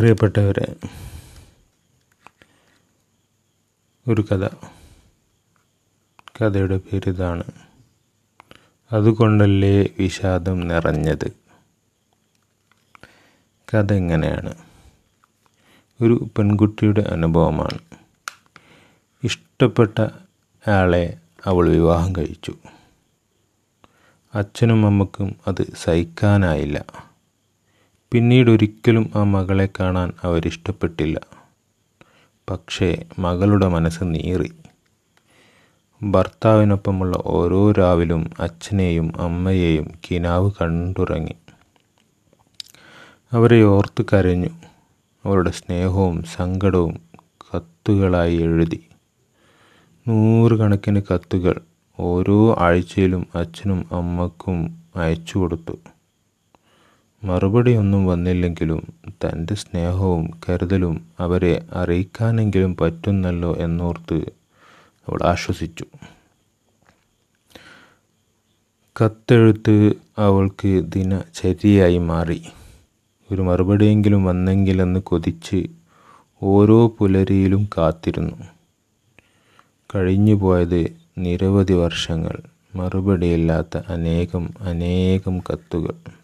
പ്രിയപ്പെട്ടവരെ ഒരു കഥ. കഥയുടെ പേരിതാണ് അതുകൊണ്ടല്ലേ വിഷാദം നിറഞ്ഞത്? കഥ എങ്ങനെയാണ്? ഒരു പെൺകുട്ടിയുടെ അനുഭവമാണ്. ഇഷ്ടപ്പെട്ട ആളെ അവൾ വിവാഹം കഴിച്ചു. അച്ഛനും അമ്മക്കും അത് സഹിക്കാനായില്ല. പിന്നീട് ഒരിക്കലും ആ മകളെ കാണാൻ അവരിഷ്ടപ്പെട്ടില്ല. പക്ഷേ മകളുടെ മനസ്സ് നീറി. ഭർത്താവിനൊപ്പമുള്ള ഓരോ രാവിലും അച്ഛനെയും അമ്മയെയും കിനാവ് കണ്ടുറങ്ങി. അവരെ ഓർത്ത് കരഞ്ഞു. അവരുടെ സ്നേഹവും സങ്കടവും കത്തുകളായി എഴുതി. നൂറുകണക്കിന് കത്തുകൾ ഓരോ ആഴ്ചയിലും അച്ഛനും അമ്മക്കും അയച്ചു കൊടുത്തു. മറുപടിയൊന്നും വന്നില്ലെങ്കിലും തന്റെ സ്നേഹവും കരുതലും അവരെ അറിയിക്കാനെങ്കിലും പറ്റുന്നല്ലോ എന്നോർത്ത് അവൾ ആശ്വസിച്ചു. കത്തെഴുത്ത് അവൾക്ക് ദിനചര്യയായി മാറി. ഒരു മറുപടിയെങ്കിലും വന്നെങ്കിലെന്ന് കൊതിച്ച് ഓരോ പുലരിയിലും കാത്തിരുന്നു. കഴിഞ്ഞു പോയത് നിരവധി വർഷങ്ങൾ മറുപടിയില്ലാത്ത അനേകം അനേകം കത്തുകൾ.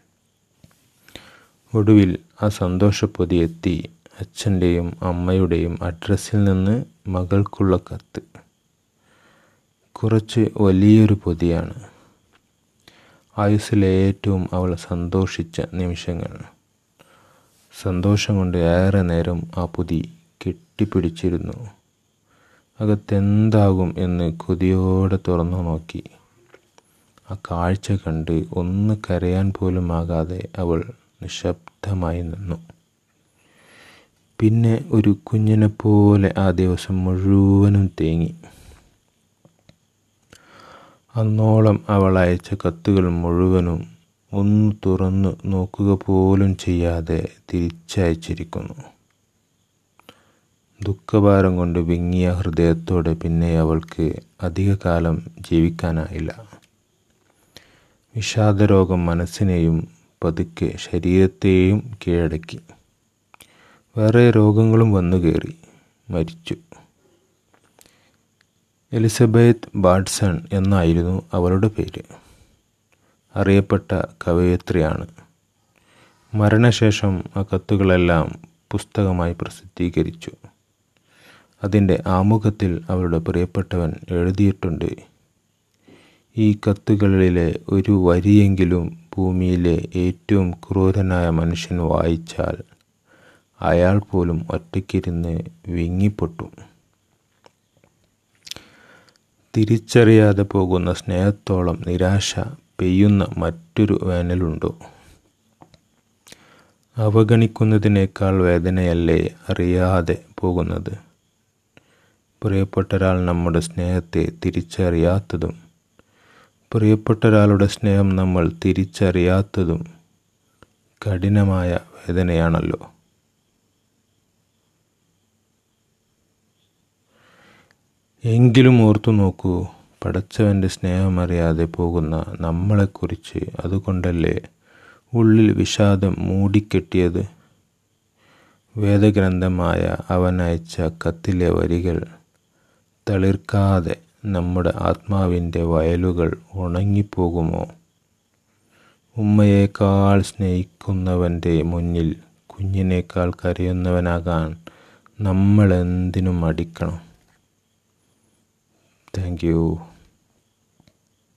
ഒടുവിൽ ആ സന്തോഷപ്പൊതി എത്തി അച്ഛന്റെയും അമ്മയുടെയും അഡ്രസ്സിൽ നിന്ന് മകൾക്കുള്ള കത്ത്. കുറച്ച് വലിയൊരു പൊതിയാണ്. ആയുസ്സിലെ ഏറ്റവും അവൾ സന്തോഷിച്ച നിമിഷങ്ങൾ. സന്തോഷം കൊണ്ട് ഏറെ നേരം ആ പൊതി കെട്ടിപ്പിടിച്ചിരുന്നു. അകത്തെന്താകും എന്ന് കൊതിയോടെ തുറന്നു നോക്കി. ആ കാഴ്ച കണ്ട് ഒന്ന് കരയാൻ പോലും ആകാതെ അവൾ നിശബ്ദമായി നിന്നു. പിന്നെ ഒരു കുഞ്ഞിനെ പോലെ ആ ദിവസം മുഴുവനും തേങ്ങി. അന്നോളം അവൾ അയച്ച കത്തുകൾ മുഴുവനും ഒന്ന് തുറന്ന് നോക്കുക പോലും ചെയ്യാതെ തിരിച്ചയച്ചിരിക്കുന്നു. ദുഃഖഭാരം കൊണ്ട് വിങ്ങിയ ഹൃദയത്തോടെ പിന്നെ അവൾക്ക് അധികകാലം ജീവിക്കാനായില്ല. വിഷാദരോഗം മനസ്സിനെയും പതുക്കെ ശരീരത്തെയും കീഴടക്കി. വേറെ രോഗങ്ങളും വന്നു കയറി. മരിച്ചു. എലിസബത്ത് ബാഡ്സൺ എന്നായിരുന്നു അവളുടെ പേര്. അറിയപ്പെട്ട കവയത്രിയാണ്. മരണശേഷം ആ കത്തുകളെല്ലാം പുസ്തകമായി പ്രസിദ്ധീകരിച്ചു. അതിന്റെ ആമുഖത്തിൽ അവളുടെ പ്രിയപ്പെട്ടവൻ എഴുതിയിട്ടുണ്ട്. ഈ കത്തുകളിലെ ഒരു വരിയെങ്കിലും ഭൂമിയിലെ ഏറ്റവും ക്രൂരനായ മനുഷ്യൻ വായിച്ചാൽ അയാൾ പോലും ഒറ്റയ്ക്കിരുന്ന് വിങ്ങിപ്പൊട്ടും. തിരിച്ചറിയാതെ പോകുന്ന സ്നേഹത്തോളം നിരാശ പെയ്യുന്ന മറ്റൊരു വേനലുണ്ടോ? അവഗണിക്കുന്നതിനേക്കാൾ വേദനയല്ലേ അറിയാതെ പോകുന്നത്? പ്രിയപ്പെട്ട ഒരാൾ നമ്മുടെ സ്നേഹത്തെ തിരിച്ചറിയാത്തതും പ്രിയപ്പെട്ട ഒരാളുടെ സ്നേഹം നമ്മൾ തിരിച്ചറിയാത്തതും കഠിനമായ വേദനയാണല്ലോ. എങ്കിലും ഓർത്തു നോക്കൂ പടച്ചവന്റെ സ്നേഹമറിയാതെ പോകുന്ന നമ്മളെക്കുറിച്ച്. അതുകൊണ്ടല്ലേ ഉള്ളിൽ വിഷാദം മൂടിക്കെട്ടിയത്? വേദഗ്രന്ഥമായ അവൻ അയച്ച കത്തിലെ വരികൾ തളിർക്കാതെ നമ്മുടെ ആത്മാവിന്റെ വയലുകൾ ഉണങ്ങിപ്പോകുമോ? ഉമ്മയേക്കാൾ സ്നേഹിക്കുന്നവന്റെ മുന്നിൽ കുഞ്ഞിനേക്കാൾ കരയുന്നവനാകാൻ നമ്മളെന്തിനും അടിക്കണം താങ്ക് യു.